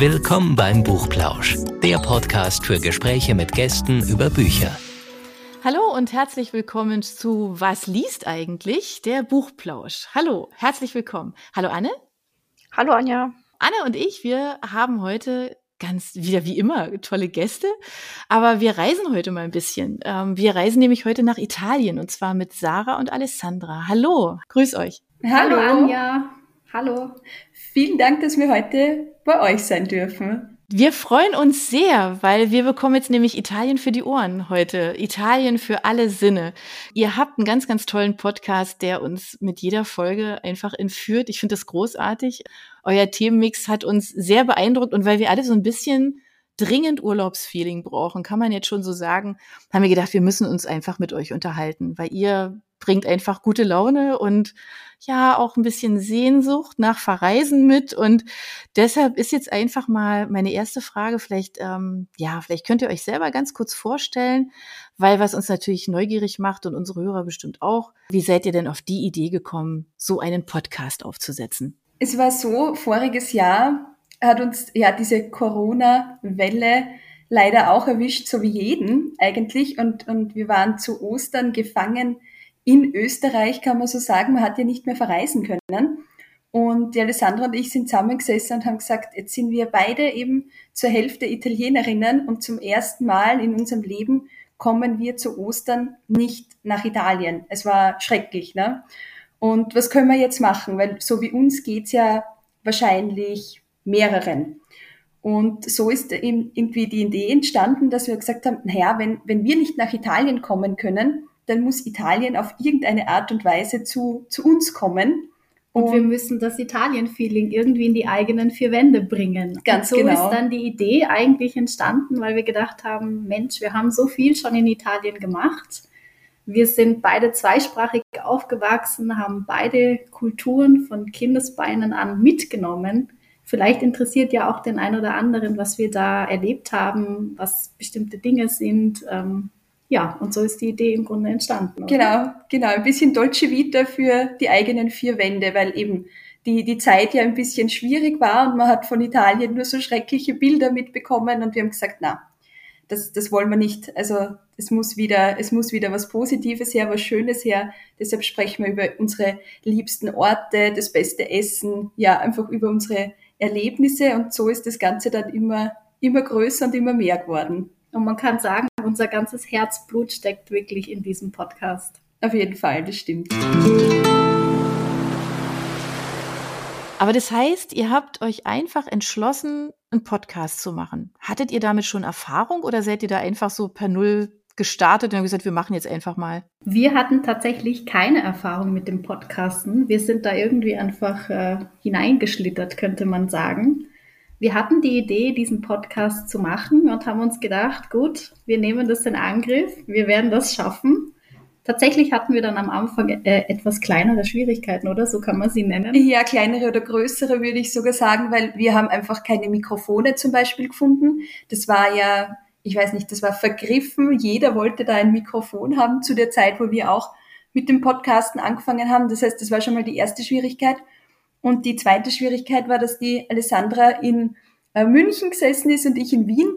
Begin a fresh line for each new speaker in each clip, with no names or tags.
Willkommen beim Buchplausch, der Podcast für Gespräche mit Gästen über Bücher.
Hallo und herzlich willkommen zu Was liest eigentlich? Der Buchplausch. Hallo, herzlich willkommen. Hallo Anne.
Hallo Anja.
Anne und ich, wir haben heute ganz wieder wie immer tolle Gäste, aber wir reisen heute mal ein bisschen. Ähm, wir reisen nämlich heute nach Italien und zwar mit Sarah und Alessandra. Hallo, grüß euch.
Hallo, Hallo Anja. Hallo. Vielen Dank, dass wir heute bei euch sein dürfen.
Wir freuen uns sehr, weil wir bekommen jetzt nämlich Italien für die Ohren heute. Italien für alle Sinne. Ihr habt einen ganz, ganz tollen Podcast, der uns mit jeder Folge einfach entführt. Ich finde das großartig. Euer Themenmix hat uns sehr beeindruckt und weil wir alle so ein bisschen dringend Urlaubsfeeling brauchen, kann man jetzt schon so sagen, haben wir gedacht, wir müssen uns einfach mit euch unterhalten, weil ihr bringt einfach gute Laune und ja auch ein bisschen Sehnsucht nach Verreisen mit. Und deshalb ist jetzt einfach mal meine erste Frage, vielleicht, ähm, ja, vielleicht könnt ihr euch selber ganz kurz vorstellen, weil was uns natürlich neugierig macht und unsere Hörer bestimmt auch. Wie seid ihr denn auf die Idee gekommen, so einen Podcast aufzusetzen?
Es war so, voriges Jahr hat uns ja diese Corona-Welle leider auch erwischt, so wie jeden eigentlich. Und, und wir waren zu Ostern gefangen in Österreich, kann man so sagen. Man hat ja nicht mehr verreisen können. Und die Alessandra und ich sind zusammengesessen und haben gesagt, jetzt sind wir beide eben zur Hälfte Italienerinnen und zum ersten Mal in unserem Leben kommen wir zu Ostern nicht nach Italien. Es war schrecklich. Ne? Und was können wir jetzt machen? Weil so wie uns geht's ja wahrscheinlich mehreren. Und so ist eben irgendwie die Idee entstanden, dass wir gesagt haben, naja, wenn, wenn wir nicht nach Italien kommen können, dann muss Italien auf irgendeine Art und Weise zu, zu uns kommen.
Und, und wir müssen das Italien-Feeling irgendwie in die eigenen vier Wände bringen.
Ganz
und so
genau.
ist dann die Idee eigentlich entstanden, weil wir gedacht haben, Mensch, wir haben so viel schon in Italien gemacht. Wir sind beide zweisprachig aufgewachsen, haben beide Kulturen von Kindesbeinen an mitgenommen. Vielleicht interessiert ja auch den einen oder anderen, was wir da erlebt haben, was bestimmte Dinge sind. Ähm, ja, und so ist die Idee im Grunde entstanden.
Oder? Genau, genau. Ein bisschen Dolce Vita für die eigenen vier Wände, weil eben die, die Zeit ja ein bisschen schwierig war und man hat von Italien nur so schreckliche Bilder mitbekommen und wir haben gesagt, na, das, das wollen wir nicht. Also es muss wieder, es muss wieder was Positives her, was Schönes her. Deshalb sprechen wir über unsere liebsten Orte, das beste Essen, ja, einfach über unsere Erlebnisse und so ist das Ganze dann immer, immer größer und immer mehr geworden.
Und man kann sagen, unser ganzes Herzblut steckt wirklich in diesem Podcast.
Auf jeden Fall, das stimmt.
Aber das heißt, ihr habt euch einfach entschlossen, einen Podcast zu machen. Hattet ihr damit schon Erfahrung oder seid ihr da einfach so per Null gestartet und haben gesagt, wir machen jetzt einfach mal?
Wir hatten tatsächlich keine Erfahrung mit dem Podcasten. Wir sind da irgendwie einfach äh, hineingeschlittert, könnte man sagen. Wir hatten die Idee, diesen Podcast zu machen und haben uns gedacht, gut, wir nehmen das in Angriff, wir werden das schaffen. Tatsächlich hatten wir dann am Anfang äh, etwas kleinere Schwierigkeiten, oder? So kann man sie nennen.
Ja, kleinere oder größere würde ich sogar sagen, weil wir haben einfach keine Mikrofone zum Beispiel gefunden. Das war ja, ich weiß nicht, das war vergriffen. Jeder wollte da ein Mikrofon haben zu der Zeit, wo wir auch mit dem Podcasten angefangen haben. Das heißt, das war schon mal die erste Schwierigkeit. Und die zweite Schwierigkeit war, dass die Alessandra in äh, München gesessen ist und ich in Wien.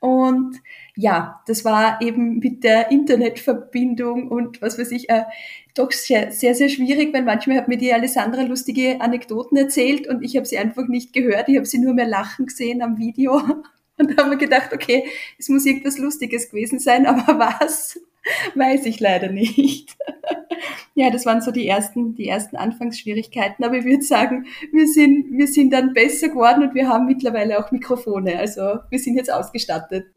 Und ja, das war eben mit der Internetverbindung und was weiß ich, äh, doch sehr, sehr, sehr schwierig, weil manchmal hat mir die Alessandra lustige Anekdoten erzählt und ich habe sie einfach nicht gehört. Ich habe sie nur mehr lachen gesehen am Video. Und da haben wir gedacht, okay, es muss irgendwas Lustiges gewesen sein, aber was, weiß ich leider nicht. ja, das waren so die ersten, die ersten Anfangsschwierigkeiten. Aber ich würde sagen, wir sind, wir sind dann besser geworden und wir haben mittlerweile auch Mikrofone. Also wir sind jetzt ausgestattet.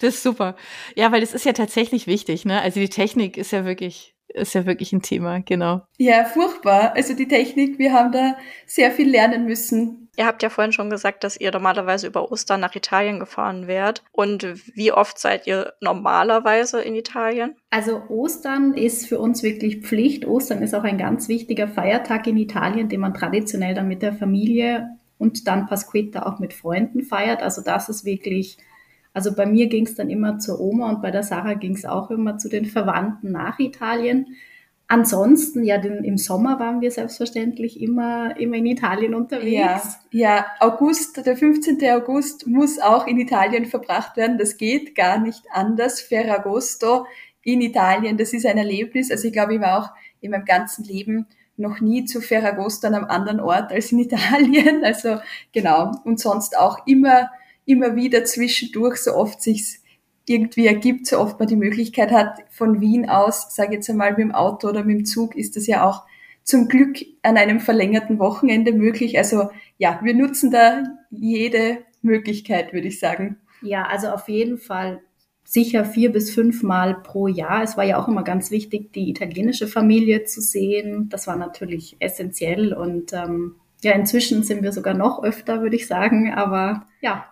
Das ist super. Ja, weil das ist ja tatsächlich wichtig, ne? Also die Technik ist ja wirklich, ist ja wirklich ein Thema, genau.
Ja, furchtbar. Also die Technik, wir haben da sehr viel lernen müssen.
Ihr habt ja vorhin schon gesagt, dass ihr normalerweise über Ostern nach Italien gefahren wärt. Und wie oft seid ihr normalerweise in Italien?
Also Ostern ist für uns wirklich Pflicht. Ostern ist auch ein ganz wichtiger Feiertag in Italien, den man traditionell dann mit der Familie und dann Pasquetta auch mit Freunden feiert. Also das ist wirklich, also bei mir ging es dann immer zur Oma und bei der Sarah ging es auch immer zu den Verwandten nach Italien. Ansonsten, ja, den, im Sommer waren wir selbstverständlich immer, immer in Italien unterwegs.
Ja, ja, August, der 15. August muss auch in Italien verbracht werden. Das geht gar nicht anders. Ferragosto in Italien, das ist ein Erlebnis. Also ich glaube, ich war auch in meinem ganzen Leben noch nie zu Ferragosto an einem anderen Ort als in Italien. Also genau. Und sonst auch immer, immer wieder zwischendurch, so oft sich's irgendwie ergibt, so oft man die Möglichkeit hat, von Wien aus, sage jetzt einmal mit dem Auto oder mit dem Zug, ist das ja auch zum Glück an einem verlängerten Wochenende möglich. Also ja, wir nutzen da jede Möglichkeit, würde ich sagen.
Ja, also auf jeden Fall sicher vier bis fünf Mal pro Jahr. Es war ja auch immer ganz wichtig, die italienische Familie zu sehen. Das war natürlich essentiell und ähm, ja, inzwischen sind wir sogar noch öfter, würde ich sagen. Aber ja,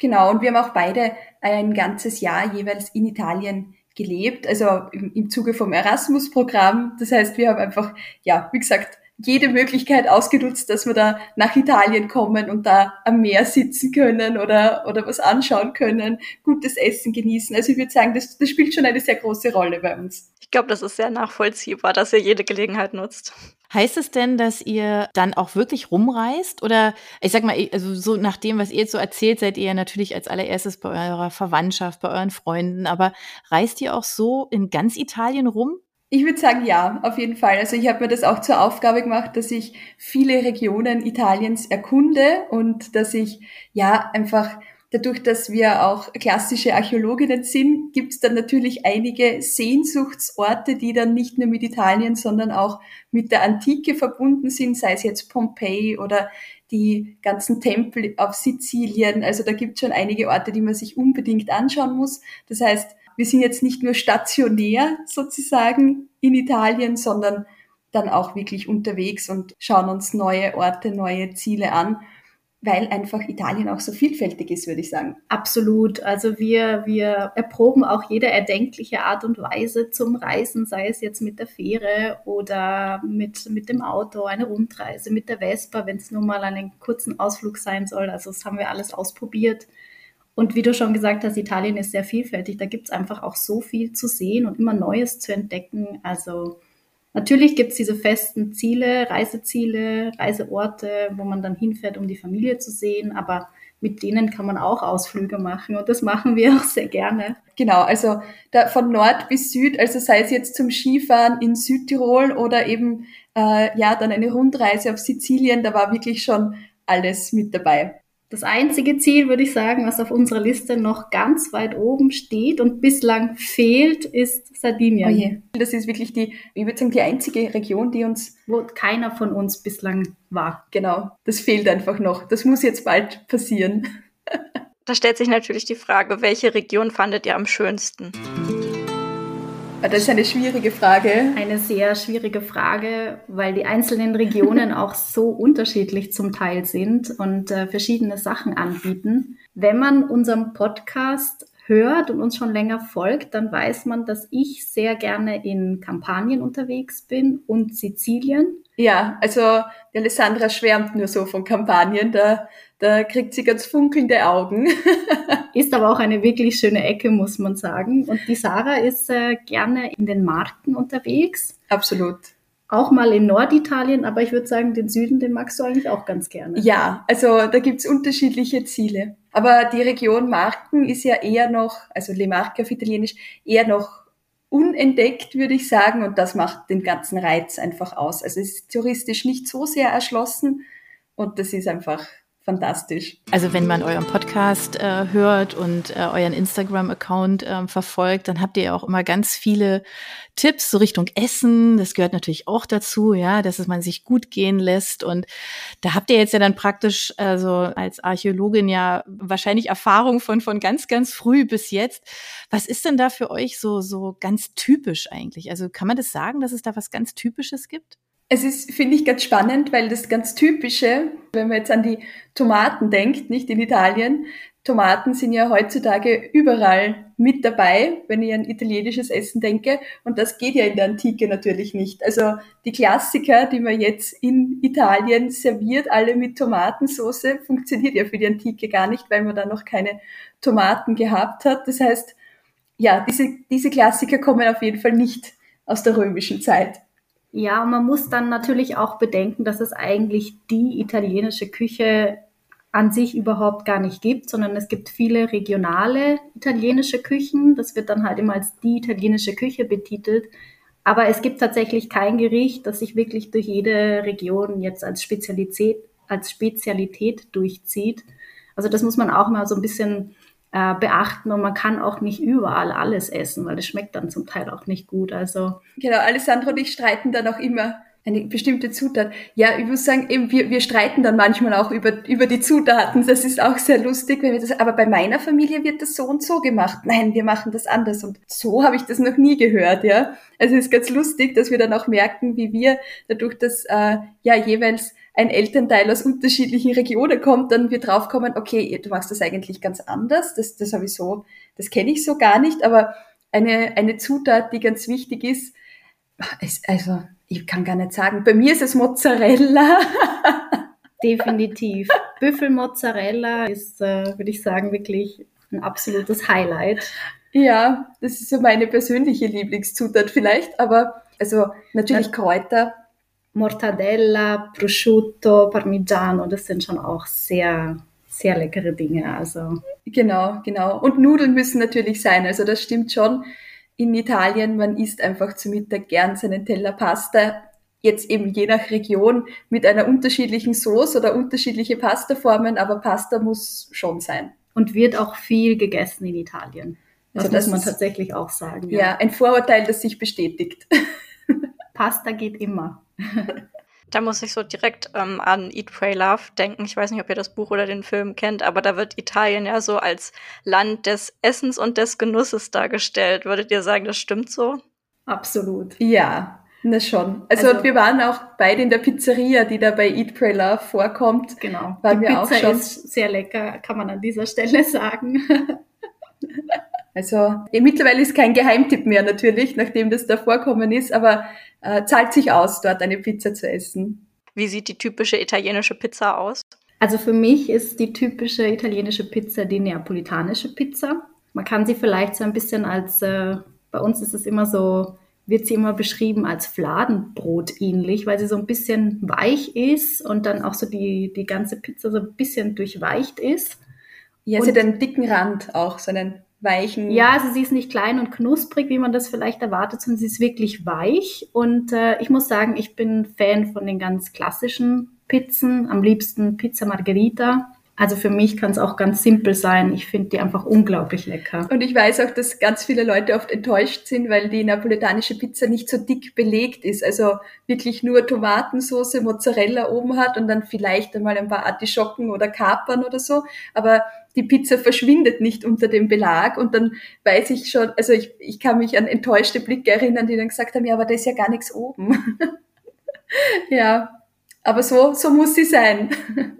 Genau, und wir haben auch beide ein ganzes Jahr jeweils in Italien gelebt, also im, im Zuge vom Erasmus-Programm. Das heißt, wir haben einfach, ja, wie gesagt, jede Möglichkeit ausgenutzt, dass wir da nach Italien kommen und da am Meer sitzen können oder, oder was anschauen können, gutes Essen genießen. Also ich würde sagen, das, das spielt schon eine sehr große Rolle bei uns.
Ich glaube, das ist sehr nachvollziehbar, dass ihr jede Gelegenheit nutzt.
Heißt es denn, dass ihr dann auch wirklich rumreist? Oder ich sag mal, also so nach dem, was ihr jetzt so erzählt, seid ihr natürlich als allererstes bei eurer Verwandtschaft, bei euren Freunden, aber reist ihr auch so in ganz Italien rum?
Ich würde sagen, ja, auf jeden Fall. Also ich habe mir das auch zur Aufgabe gemacht, dass ich viele Regionen Italiens erkunde und dass ich ja einfach dadurch, dass wir auch klassische Archäologinnen sind, gibt es dann natürlich einige Sehnsuchtsorte, die dann nicht nur mit Italien, sondern auch mit der Antike verbunden sind, sei es jetzt Pompeji oder die ganzen Tempel auf Sizilien. Also da gibt es schon einige Orte, die man sich unbedingt anschauen muss. Das heißt, wir sind jetzt nicht nur stationär sozusagen in Italien, sondern dann auch wirklich unterwegs und schauen uns neue Orte, neue Ziele an, weil einfach Italien auch so vielfältig ist, würde ich sagen.
Absolut. Also wir, wir erproben auch jede erdenkliche Art und Weise zum Reisen, sei es jetzt mit der Fähre oder mit, mit dem Auto, eine Rundreise, mit der Vespa, wenn es nur mal einen kurzen Ausflug sein soll. Also das haben wir alles ausprobiert. Und wie du schon gesagt hast, Italien ist sehr vielfältig. Da gibt es einfach auch so viel zu sehen und immer Neues zu entdecken. Also natürlich gibt es diese festen Ziele, Reiseziele, Reiseorte, wo man dann hinfährt, um die Familie zu sehen. Aber mit denen kann man auch Ausflüge machen und das machen wir auch sehr gerne.
Genau, also da von Nord bis Süd, also sei es jetzt zum Skifahren in Südtirol oder eben äh, ja dann eine Rundreise auf Sizilien, da war wirklich schon alles mit dabei.
Das einzige Ziel, würde ich sagen, was auf unserer Liste noch ganz weit oben steht und bislang fehlt, ist Sardinien. Oh.
Das ist wirklich die, ich würde sagen, die einzige Region, die uns.
Wo keiner von uns bislang war.
Genau. Das fehlt einfach noch. Das muss jetzt bald passieren.
Da stellt sich natürlich die Frage, welche Region fandet ihr am schönsten?
Ah, das ist eine schwierige Frage.
Eine sehr schwierige Frage, weil die einzelnen Regionen auch so unterschiedlich zum Teil sind und äh, verschiedene Sachen anbieten. Wenn man unserem Podcast hört und uns schon länger folgt, dann weiß man, dass ich sehr gerne in Kampanien unterwegs bin und Sizilien.
Ja, also Alessandra schwärmt nur so von Kampanien, da, da kriegt sie ganz funkelnde Augen.
Ist aber auch eine wirklich schöne Ecke, muss man sagen. Und die Sarah ist äh, gerne in den Marken unterwegs.
Absolut.
Auch mal in Norditalien, aber ich würde sagen, den Süden, den magst du eigentlich auch ganz gerne.
Ja, also da gibt's unterschiedliche Ziele. Aber die Region Marken ist ja eher noch, also Le Marche auf Italienisch, eher noch unentdeckt, würde ich sagen. Und das macht den ganzen Reiz einfach aus. Also es ist touristisch nicht so sehr erschlossen. Und das ist einfach fantastisch.
Also wenn man euren Podcast äh, hört und äh, euren Instagram-Account äh, verfolgt, dann habt ihr ja auch immer ganz viele Tipps so Richtung Essen. Das gehört natürlich auch dazu, ja, dass es man sich gut gehen lässt. Und da habt ihr jetzt ja dann praktisch, also als Archäologin ja wahrscheinlich Erfahrung von von ganz ganz früh bis jetzt. Was ist denn da für euch so so ganz typisch eigentlich? Also kann man das sagen, dass es da was ganz Typisches gibt?
Es ist, finde ich, ganz spannend, weil das ganz Typische, wenn man jetzt an die Tomaten denkt, nicht in Italien, Tomaten sind ja heutzutage überall mit dabei, wenn ich an italienisches Essen denke. Und das geht ja in der Antike natürlich nicht. Also die Klassiker, die man jetzt in Italien serviert, alle mit Tomatensauce, funktioniert ja für die Antike gar nicht, weil man da noch keine Tomaten gehabt hat. Das heißt, ja, diese, diese Klassiker kommen auf jeden Fall nicht aus der römischen Zeit.
Ja, man muss dann natürlich auch bedenken, dass es eigentlich die italienische Küche an sich überhaupt gar nicht gibt, sondern es gibt viele regionale italienische Küchen. Das wird dann halt immer als die italienische Küche betitelt. Aber es gibt tatsächlich kein Gericht, das sich wirklich durch jede Region jetzt als Spezialität, als Spezialität durchzieht. Also das muss man auch mal so ein bisschen äh, beachten und man kann auch nicht überall alles essen, weil das schmeckt dann zum Teil auch nicht gut. Also
genau, Alessandro und ich streiten dann auch immer eine bestimmte Zutat. Ja, ich muss sagen, eben, wir, wir streiten dann manchmal auch über, über die Zutaten. Das ist auch sehr lustig, wenn wir das, aber bei meiner Familie wird das so und so gemacht. Nein, wir machen das anders. Und so habe ich das noch nie gehört, ja. Also es ist ganz lustig, dass wir dann auch merken, wie wir dadurch, dass äh, ja jeweils ein Elternteil aus unterschiedlichen Regionen kommt, dann wir draufkommen, okay, du machst das eigentlich ganz anders. Das, das habe ich so, das kenne ich so gar nicht, aber eine, eine Zutat, die ganz wichtig ist, ist also ich kann gar nicht sagen. Bei mir ist es Mozzarella.
Definitiv. Büffelmozzarella ist, äh, würde ich sagen, wirklich ein absolutes Highlight.
Ja, das ist so meine persönliche Lieblingszutat vielleicht, aber also natürlich Kräuter.
Mortadella, Prosciutto, Parmigiano, das sind schon auch sehr, sehr leckere Dinge. Also.
Genau, genau. Und Nudeln müssen natürlich sein. Also das stimmt schon in Italien, man isst einfach zu Mittag gern seinen Teller Pasta. Jetzt eben je nach Region mit einer unterschiedlichen Sauce oder unterschiedliche Pastaformen, aber Pasta muss schon sein.
Und wird auch viel gegessen in Italien. Das, also das muss man tatsächlich auch sagen.
Ja. ja, ein Vorurteil, das sich bestätigt.
Pasta geht immer.
Da muss ich so direkt ähm, an Eat, Pray, Love denken. Ich weiß nicht, ob ihr das Buch oder den Film kennt, aber da wird Italien ja so als Land des Essens und des Genusses dargestellt. Würdet ihr sagen, das stimmt so?
Absolut. Ja, das schon. Also, also, wir waren auch beide in der Pizzeria, die da bei Eat, Pray, Love vorkommt.
Genau. Waren die wir Pizza auch schon. ist sehr lecker, kann man an dieser Stelle sagen.
Also eh, mittlerweile ist kein Geheimtipp mehr natürlich, nachdem das da vorkommen ist, aber äh, zahlt sich aus, dort eine Pizza zu essen.
Wie sieht die typische italienische Pizza aus?
Also für mich ist die typische italienische Pizza die neapolitanische Pizza. Man kann sie vielleicht so ein bisschen als, äh, bei uns ist es immer so, wird sie immer beschrieben als Fladenbrot ähnlich, weil sie so ein bisschen weich ist und dann auch so die, die ganze Pizza so ein bisschen durchweicht ist.
Ja, sie hat einen dicken Rand auch, so einen weichen.
Ja, also sie ist nicht klein und knusprig, wie man das vielleicht erwartet, sondern sie ist wirklich weich. Und äh, ich muss sagen, ich bin Fan von den ganz klassischen Pizzen, am liebsten Pizza Margherita. Also für mich kann es auch ganz simpel sein. Ich finde die einfach unglaublich lecker.
Und ich weiß auch, dass ganz viele Leute oft enttäuscht sind, weil die napoletanische Pizza nicht so dick belegt ist. Also wirklich nur Tomatensauce, Mozzarella oben hat und dann vielleicht einmal ein paar Artischocken oder Kapern oder so. Aber die Pizza verschwindet nicht unter dem Belag und dann weiß ich schon, also ich, ich kann mich an enttäuschte Blicke erinnern, die dann gesagt haben, ja, aber da ist ja gar nichts oben. ja, aber so, so muss sie sein.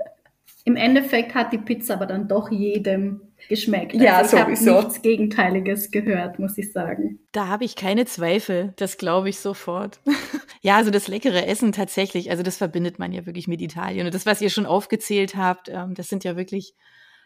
Im Endeffekt hat die Pizza aber dann doch jedem geschmeckt.
Ja, also ich
habe nichts Gegenteiliges gehört, muss ich sagen.
Da habe ich keine Zweifel, das glaube ich sofort. ja, also das leckere Essen tatsächlich, also das verbindet man ja wirklich mit Italien. Und das, was ihr schon aufgezählt habt, ähm, das sind ja wirklich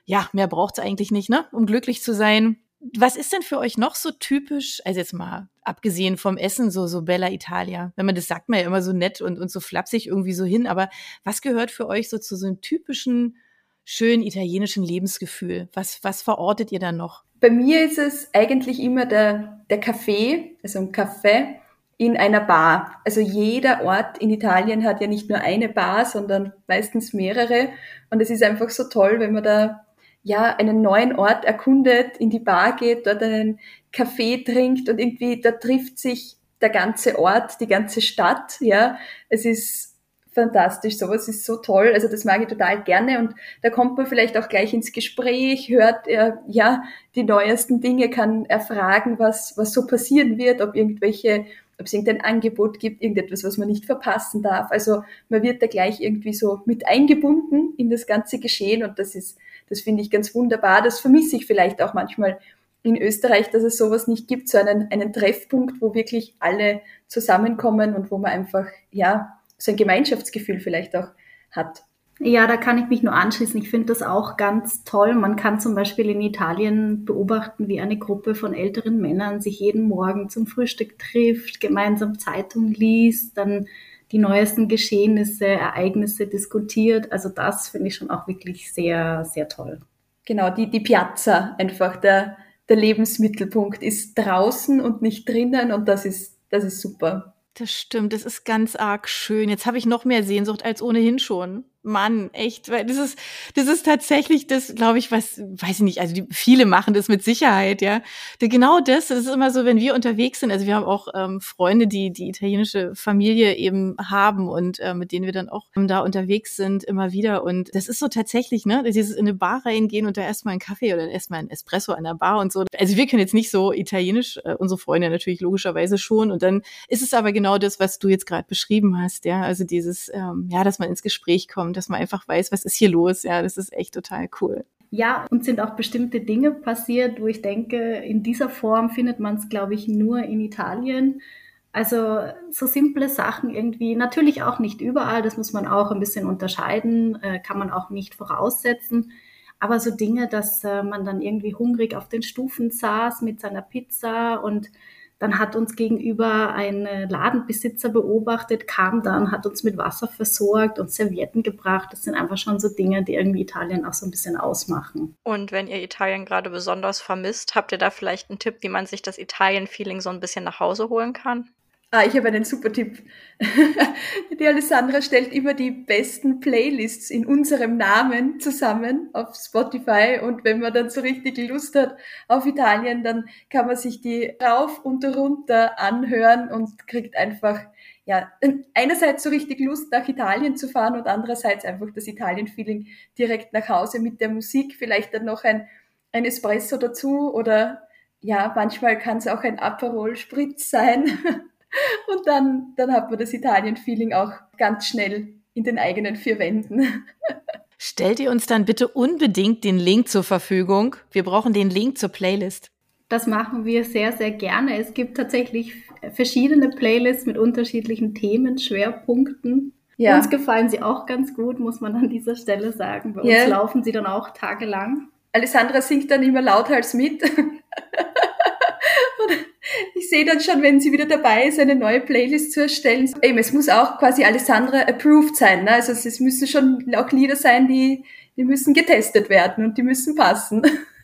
ja, mehr braucht's eigentlich nicht, ne, um glücklich zu sein. Was ist denn für euch noch so typisch, also jetzt mal abgesehen vom Essen, so, so Bella Italia? Wenn man das sagt, man ja immer so nett und, und so flapsig irgendwie so hin, aber was gehört für euch so zu so einem typischen, schönen italienischen Lebensgefühl? Was, was verortet ihr da noch?
Bei mir ist es eigentlich immer der, der Kaffee, also ein Kaffee in einer Bar. Also jeder Ort in Italien hat ja nicht nur eine Bar, sondern meistens mehrere. Und es ist einfach so toll, wenn man da ja, einen neuen Ort erkundet, in die Bar geht, dort einen Kaffee trinkt und irgendwie da trifft sich der ganze Ort, die ganze Stadt, ja. Es ist fantastisch, sowas ist so toll, also das mag ich total gerne und da kommt man vielleicht auch gleich ins Gespräch, hört er, ja, die neuesten Dinge, kann erfragen, was, was so passieren wird, ob irgendwelche ob es irgendein Angebot gibt, irgendetwas, was man nicht verpassen darf. Also man wird da gleich irgendwie so mit eingebunden in das ganze Geschehen und das ist das finde ich ganz wunderbar. Das vermisse ich vielleicht auch manchmal in Österreich, dass es sowas nicht gibt, so einen, einen Treffpunkt, wo wirklich alle zusammenkommen und wo man einfach, ja, so ein Gemeinschaftsgefühl vielleicht auch hat.
Ja, da kann ich mich nur anschließen. Ich finde das auch ganz toll. Man kann zum Beispiel in Italien beobachten, wie eine Gruppe von älteren Männern sich jeden Morgen zum Frühstück trifft, gemeinsam Zeitung liest, dann die neuesten Geschehnisse, Ereignisse diskutiert. Also das finde ich schon auch wirklich sehr, sehr toll.
Genau, die, die Piazza einfach, der, der Lebensmittelpunkt ist draußen und nicht drinnen und das ist, das ist super.
Das stimmt, das ist ganz arg schön. Jetzt habe ich noch mehr Sehnsucht als ohnehin schon. Mann, echt, weil das ist, das ist tatsächlich das, glaube ich, was, weiß ich nicht, also die, viele machen das mit Sicherheit, ja. Genau das, das ist immer so, wenn wir unterwegs sind, also wir haben auch ähm, Freunde, die die italienische Familie eben haben und äh, mit denen wir dann auch da unterwegs sind, immer wieder. Und das ist so tatsächlich, ne, dieses in eine Bar reingehen und da erstmal einen Kaffee oder erstmal ein Espresso an der Bar und so. Also wir können jetzt nicht so italienisch, äh, unsere Freunde natürlich logischerweise schon. Und dann ist es aber genau das, was du jetzt gerade beschrieben hast, ja. Also dieses, ähm, ja, dass man ins Gespräch kommt, dass man einfach weiß, was ist hier los. Ja, das ist echt total cool.
Ja, und sind auch bestimmte Dinge passiert, wo ich denke, in dieser Form findet man es, glaube ich, nur in Italien. Also so simple Sachen irgendwie, natürlich auch nicht überall, das muss man auch ein bisschen unterscheiden, äh, kann man auch nicht voraussetzen. Aber so Dinge, dass äh, man dann irgendwie hungrig auf den Stufen saß mit seiner Pizza und dann hat uns gegenüber ein äh, Ladenbesitzer beobachtet, kam dann, hat uns mit Wasser versorgt und Servietten gebracht. Das sind einfach schon so Dinge, die irgendwie Italien auch so ein bisschen ausmachen.
Und wenn ihr Italien gerade besonders vermisst, habt ihr da vielleicht einen Tipp, wie man sich das Italien-Feeling so ein bisschen nach Hause holen kann?
Ah, ich habe einen super Tipp. Die Alessandra stellt immer die besten Playlists in unserem Namen zusammen auf Spotify und wenn man dann so richtig Lust hat auf Italien, dann kann man sich die rauf und runter anhören und kriegt einfach ja, einerseits so richtig Lust nach Italien zu fahren und andererseits einfach das Italien-Feeling direkt nach Hause mit der Musik, vielleicht dann noch ein, ein Espresso dazu oder ja, manchmal kann es auch ein Aperol Spritz sein. Und dann, dann hat man das Italien-Feeling auch ganz schnell in den eigenen vier Wänden.
Stellt ihr uns dann bitte unbedingt den Link zur Verfügung? Wir brauchen den Link zur Playlist.
Das machen wir sehr, sehr gerne. Es gibt tatsächlich verschiedene Playlists mit unterschiedlichen Themen, Schwerpunkten. Ja. Uns gefallen sie auch ganz gut, muss man an dieser Stelle sagen. Bei yeah. uns laufen sie dann auch tagelang.
Alessandra singt dann immer lauthals mit. Ich sehe dann schon, wenn sie wieder dabei ist, eine neue Playlist zu erstellen. Eben, es muss auch quasi Alessandra approved sein. Ne? Also es müssen schon auch Lieder sein, die, die müssen getestet werden und die müssen passen.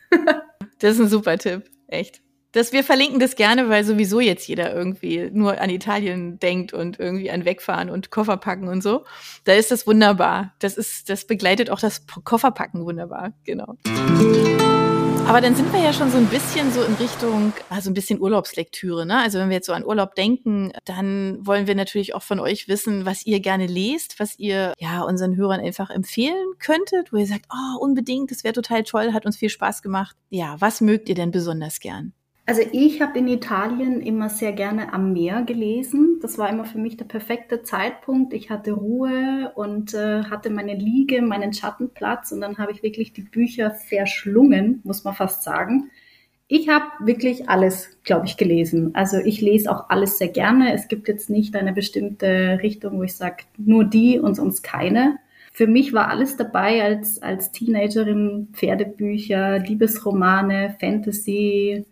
das ist ein super Tipp, echt. Das, wir verlinken das gerne, weil sowieso jetzt jeder irgendwie nur an Italien denkt und irgendwie an Wegfahren und Koffer packen und so. Da ist das wunderbar. Das ist, das begleitet auch das Kofferpacken wunderbar, genau. Aber dann sind wir ja schon so ein bisschen so in Richtung, also ein bisschen Urlaubslektüre. Ne? Also wenn wir jetzt so an Urlaub denken, dann wollen wir natürlich auch von euch wissen, was ihr gerne lest, was ihr ja unseren Hörern einfach empfehlen könntet, wo ihr sagt, oh, unbedingt, das wäre total toll, hat uns viel Spaß gemacht. Ja, was mögt ihr denn besonders gern?
Also ich habe in Italien immer sehr gerne am Meer gelesen. Das war immer für mich der perfekte Zeitpunkt. Ich hatte Ruhe und äh, hatte meine Liege, meinen Schattenplatz und dann habe ich wirklich die Bücher verschlungen, muss man fast sagen. Ich habe wirklich alles, glaube ich, gelesen. Also ich lese auch alles sehr gerne. Es gibt jetzt nicht eine bestimmte Richtung, wo ich sage, nur die und sonst keine. Für mich war alles dabei als, als Teenagerin, Pferdebücher, Liebesromane, Fantasy,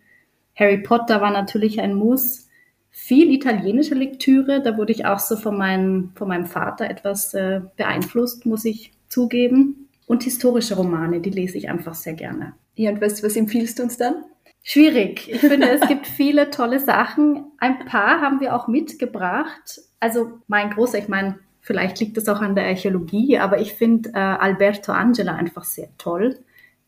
Harry Potter war natürlich ein Muss. Viel italienische Lektüre, da wurde ich auch so von meinem, von meinem Vater etwas äh, beeinflusst, muss ich zugeben. Und historische Romane, die lese ich einfach sehr gerne.
Ja, und was, was empfiehlst du uns dann?
Schwierig. Ich finde, es gibt viele tolle Sachen. Ein paar haben wir auch mitgebracht. Also mein großer, ich meine, vielleicht liegt es auch an der Archäologie, aber ich finde äh, Alberto Angela einfach sehr toll.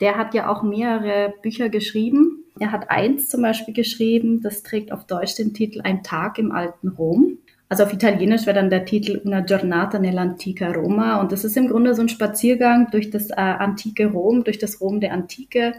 Der hat ja auch mehrere Bücher geschrieben er hat eins zum Beispiel geschrieben, das trägt auf Deutsch den Titel Ein Tag im alten Rom. Also auf Italienisch wäre dann der Titel Una giornata nell'antica Roma. Und das ist im Grunde so ein Spaziergang durch das äh, antike Rom, durch das Rom der Antike.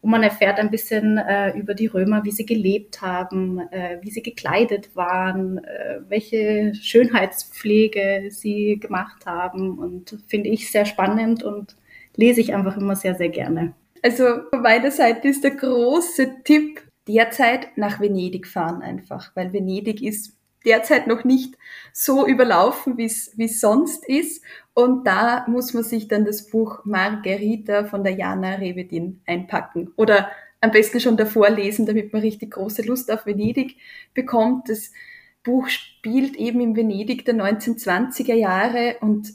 Und man erfährt ein bisschen äh, über die Römer, wie sie gelebt haben, äh, wie sie gekleidet waren, äh, welche Schönheitspflege sie gemacht haben. Und finde ich sehr spannend und lese ich einfach immer sehr, sehr gerne.
Also von meiner Seite ist der große Tipp derzeit nach Venedig fahren einfach, weil Venedig ist derzeit noch nicht so überlaufen, wie es sonst ist. Und da muss man sich dann das Buch Margherita von der Jana Revedin einpacken. Oder am besten schon davor lesen, damit man richtig große Lust auf Venedig bekommt. Das Buch spielt eben in Venedig der 1920er Jahre und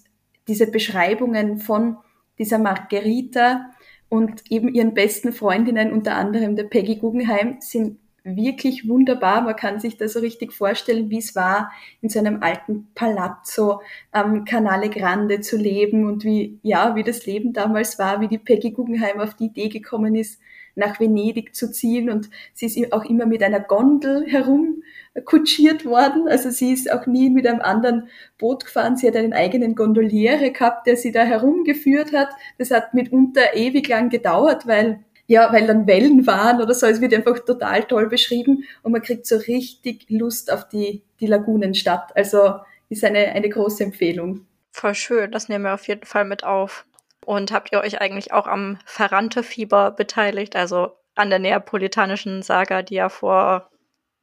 diese Beschreibungen von dieser Margherita und eben ihren besten Freundinnen, unter anderem der Peggy Guggenheim, sind wirklich wunderbar. Man kann sich da so richtig vorstellen, wie es war, in so einem alten Palazzo am Canale Grande zu leben und wie, ja, wie das Leben damals war, wie die Peggy Guggenheim auf die Idee gekommen ist, nach Venedig zu ziehen und sie ist auch immer mit einer Gondel herum kutschiert worden. Also sie ist auch nie mit einem anderen Boot gefahren. Sie hat einen eigenen Gondoliere gehabt, der sie da herumgeführt hat. Das hat mitunter ewig lang gedauert, weil ja, weil dann Wellen waren oder so. Es wird einfach total toll beschrieben und man kriegt so richtig Lust auf die, die Lagunenstadt. Also ist eine, eine große Empfehlung.
Voll schön, das nehmen wir auf jeden Fall mit auf. Und habt ihr euch eigentlich auch am Ferrante-Fieber beteiligt, also an der neapolitanischen Saga, die ja vor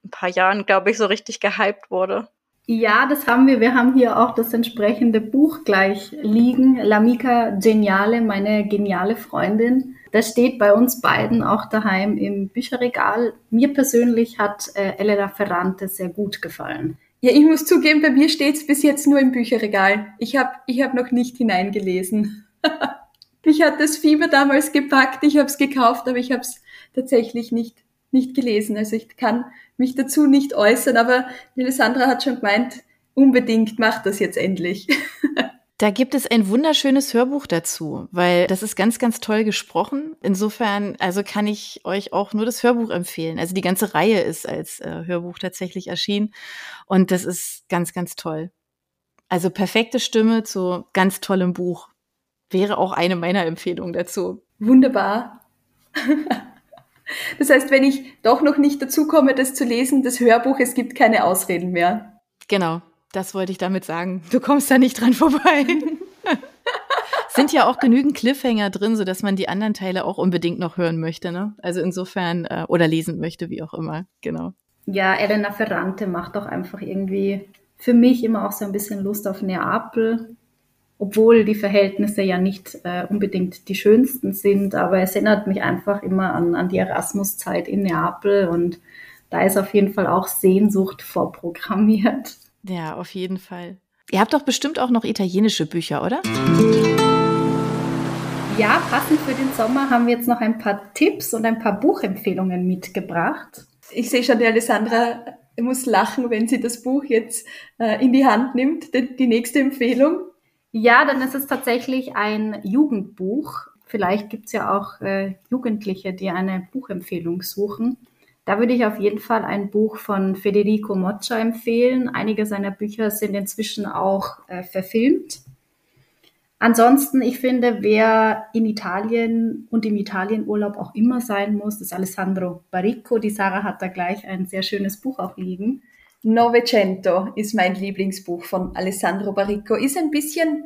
ein paar Jahren, glaube ich, so richtig gehypt wurde?
Ja, das haben wir. Wir haben hier auch das entsprechende Buch gleich liegen. L'Amica Geniale, meine geniale Freundin. Das steht bei uns beiden auch daheim im Bücherregal. Mir persönlich hat äh, Elena Ferrante sehr gut gefallen.
Ja, ich muss zugeben, bei mir steht es bis jetzt nur im Bücherregal. Ich habe ich hab noch nicht hineingelesen. ich hatte das Fieber damals gepackt, ich habe es gekauft, aber ich habe es tatsächlich nicht, nicht gelesen. Also ich kann mich dazu nicht äußern, aber Melisandra hat schon gemeint, unbedingt macht das jetzt endlich.
Da gibt es ein wunderschönes Hörbuch dazu, weil das ist ganz, ganz toll gesprochen. Insofern, also kann ich euch auch nur das Hörbuch empfehlen. Also die ganze Reihe ist als äh, Hörbuch tatsächlich erschienen und das ist ganz, ganz toll. Also perfekte Stimme zu ganz tollem Buch wäre auch eine meiner Empfehlungen dazu.
Wunderbar. Das heißt, wenn ich doch noch nicht dazu komme, das zu lesen, das Hörbuch, es gibt keine Ausreden mehr.
Genau. Das wollte ich damit sagen. Du kommst da nicht dran vorbei. Sind ja auch genügend Cliffhanger drin, sodass man die anderen Teile auch unbedingt noch hören möchte, ne? Also insofern, äh, oder lesen möchte, wie auch immer, genau.
Ja, Elena Ferrante macht doch einfach irgendwie für mich immer auch so ein bisschen Lust auf Neapel, obwohl die Verhältnisse ja nicht äh, unbedingt die schönsten sind, aber es erinnert mich einfach immer an, an die Erasmus-Zeit in Neapel und da ist auf jeden Fall auch Sehnsucht vorprogrammiert.
Ja, auf jeden Fall. Ihr habt doch bestimmt auch noch italienische Bücher, oder?
Ja, passend für den Sommer haben wir jetzt noch ein paar Tipps und ein paar Buchempfehlungen mitgebracht.
Ich sehe schon, die Alessandra muss lachen, wenn sie das Buch jetzt äh, in die Hand nimmt, die, die nächste Empfehlung.
Ja, dann ist es tatsächlich ein Jugendbuch. Vielleicht gibt es ja auch äh, Jugendliche, die eine Buchempfehlung suchen. Da würde ich auf jeden Fall ein Buch von Federico Moccia empfehlen. Einige seiner Bücher sind inzwischen auch äh, verfilmt. Ansonsten, ich finde, wer in Italien und im Italienurlaub auch immer sein muss, ist Alessandro Baricco. Die Sarah hat da gleich ein sehr schönes Buch auch liegen.
Novecento ist mein Lieblingsbuch von Alessandro Baricco. Ist ein bisschen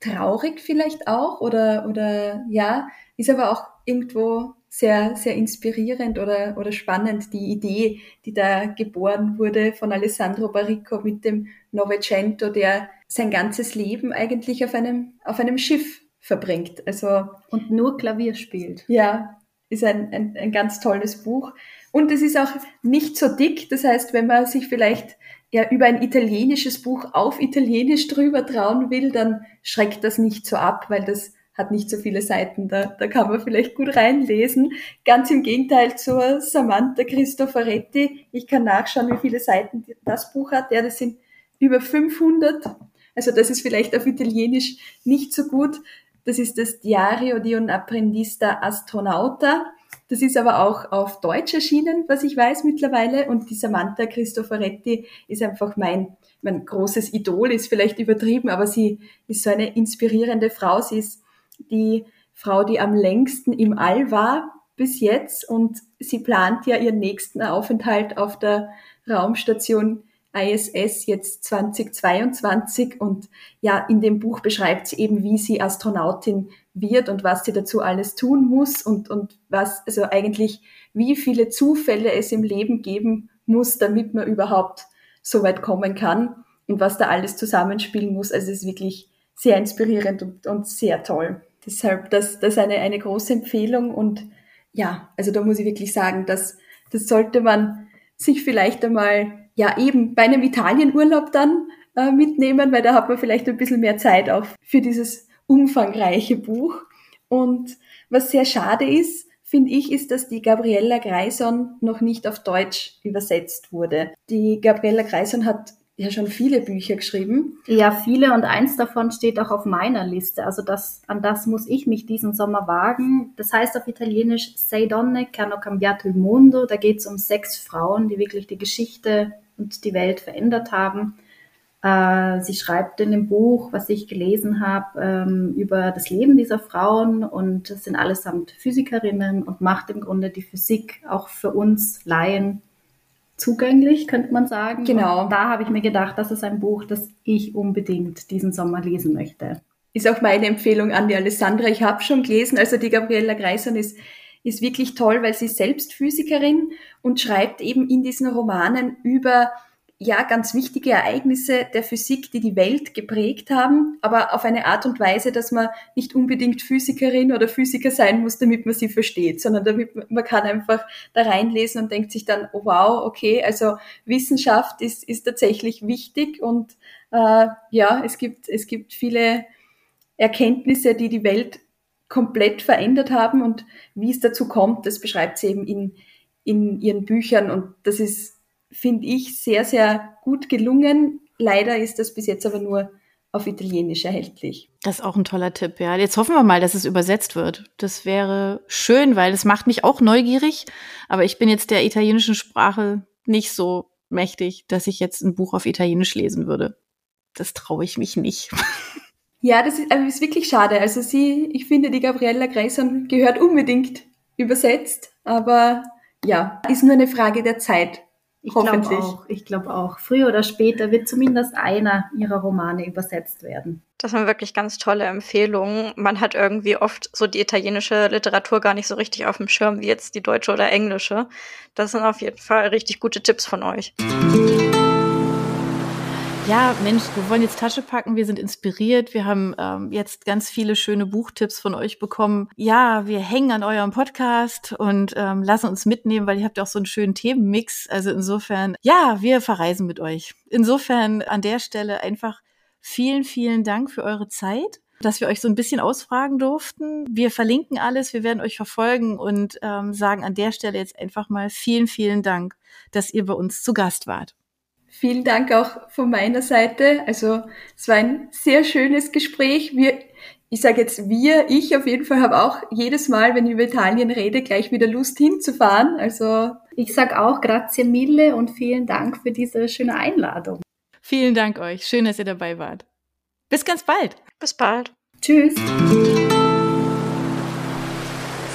traurig vielleicht auch oder, oder ja, ist aber auch irgendwo sehr, sehr inspirierend oder, oder spannend, die Idee, die da geboren wurde von Alessandro Baricco mit dem Novecento, der sein ganzes Leben eigentlich auf einem, auf einem Schiff verbringt. Also,
und nur Klavier spielt.
Ja, ist ein, ein, ein ganz tolles Buch. Und es ist auch nicht so dick. Das heißt, wenn man sich vielleicht ja über ein italienisches Buch auf Italienisch drüber trauen will, dann schreckt das nicht so ab, weil das hat nicht so viele Seiten, da, da kann man vielleicht gut reinlesen. Ganz im Gegenteil zur Samantha Cristoforetti. Ich kann nachschauen, wie viele Seiten das Buch hat. Ja, das sind über 500. Also das ist vielleicht auf Italienisch nicht so gut. Das ist das Diario di un apprendista astronauta. Das ist aber auch auf Deutsch erschienen, was ich weiß mittlerweile. Und die Samantha Cristoforetti ist einfach mein, mein großes Idol, ist vielleicht übertrieben, aber sie ist so eine inspirierende Frau. Sie ist die Frau, die am längsten im All war bis jetzt und sie plant ja ihren nächsten Aufenthalt auf der Raumstation ISS jetzt 2022 und ja, in dem Buch beschreibt sie eben, wie sie Astronautin wird und was sie dazu alles tun muss und, und was, also eigentlich, wie viele Zufälle es im Leben geben muss, damit man überhaupt so weit kommen kann und was da alles zusammenspielen muss. Also es ist wirklich sehr inspirierend und, und sehr toll. Deshalb, das, das ist eine, eine große Empfehlung und ja, also da muss ich wirklich sagen, dass das sollte man sich vielleicht einmal, ja eben bei einem Italienurlaub dann äh, mitnehmen, weil da hat man vielleicht ein bisschen mehr Zeit auch für dieses umfangreiche Buch. Und was sehr schade ist, finde ich, ist, dass die Gabriella Greison noch nicht auf Deutsch übersetzt wurde. Die Gabriella Greison hat ja schon viele Bücher geschrieben.
Ja, viele und eins davon steht auch auf meiner Liste. Also das, an das muss ich mich diesen Sommer wagen. Das heißt auf Italienisch Sei donne hanno cambiato il mondo. Da geht es um sechs Frauen, die wirklich die Geschichte und die Welt verändert haben. Äh, sie schreibt in dem Buch, was ich gelesen habe, ähm, über das Leben dieser Frauen und es sind allesamt Physikerinnen und macht im Grunde die Physik auch für uns Laien zugänglich, könnte man sagen.
Genau.
Und da habe ich mir gedacht, das ist ein Buch, das ich unbedingt diesen Sommer lesen möchte.
Ist auch meine Empfehlung an die Alessandra. Ich habe schon gelesen, also die Gabriella Greisan ist, ist wirklich toll, weil sie ist selbst Physikerin und schreibt eben in diesen Romanen über ja, ganz wichtige Ereignisse der Physik, die die Welt geprägt haben, aber auf eine Art und Weise, dass man nicht unbedingt Physikerin oder Physiker sein muss, damit man sie versteht, sondern damit man kann einfach da reinlesen und denkt sich dann, oh wow, okay, also Wissenschaft ist, ist tatsächlich wichtig und äh, ja, es gibt, es gibt viele Erkenntnisse, die die Welt komplett verändert haben und wie es dazu kommt, das beschreibt sie eben in, in ihren Büchern und das ist finde ich, sehr, sehr gut gelungen. Leider ist das bis jetzt aber nur auf Italienisch erhältlich.
Das ist auch ein toller Tipp, ja. Jetzt hoffen wir mal, dass es übersetzt wird. Das wäre schön, weil es macht mich auch neugierig. Aber ich bin jetzt der italienischen Sprache nicht so mächtig, dass ich jetzt ein Buch auf Italienisch lesen würde. Das traue ich mich nicht.
Ja, das ist, also ist wirklich schade. Also sie, ich finde, die Gabriella Greison gehört unbedingt übersetzt. Aber ja, ist nur eine Frage der Zeit.
Ich glaube auch. Ich glaube auch. Früher oder später wird zumindest einer ihrer Romane übersetzt werden.
Das sind wirklich ganz tolle Empfehlungen. Man hat irgendwie oft so die italienische Literatur gar nicht so richtig auf dem Schirm wie jetzt die deutsche oder englische. Das sind auf jeden Fall richtig gute Tipps von euch
ja, Mensch, wir wollen jetzt Tasche packen, wir sind inspiriert, wir haben ähm, jetzt ganz viele schöne Buchtipps von euch bekommen. Ja, wir hängen an eurem Podcast und ähm, lassen uns mitnehmen, weil ihr habt ja auch so einen schönen Themenmix. Also insofern, ja, wir verreisen mit euch. Insofern an der Stelle einfach vielen, vielen Dank für eure Zeit dass wir euch so ein bisschen ausfragen durften. Wir verlinken alles, wir werden euch verfolgen und ähm, sagen an der Stelle jetzt einfach mal vielen, vielen Dank, dass ihr bei uns zu Gast wart.
Vielen Dank auch von meiner Seite. Also es war ein sehr schönes Gespräch. Wir, ich sage jetzt wir, ich auf jeden Fall habe auch jedes Mal, wenn ich über Italien rede, gleich wieder Lust hinzufahren. Also
ich sage auch grazie mille und vielen Dank für diese schöne Einladung.
Vielen Dank euch. Schön, dass ihr dabei wart. Bis ganz bald.
Bis bald.
Tschüss.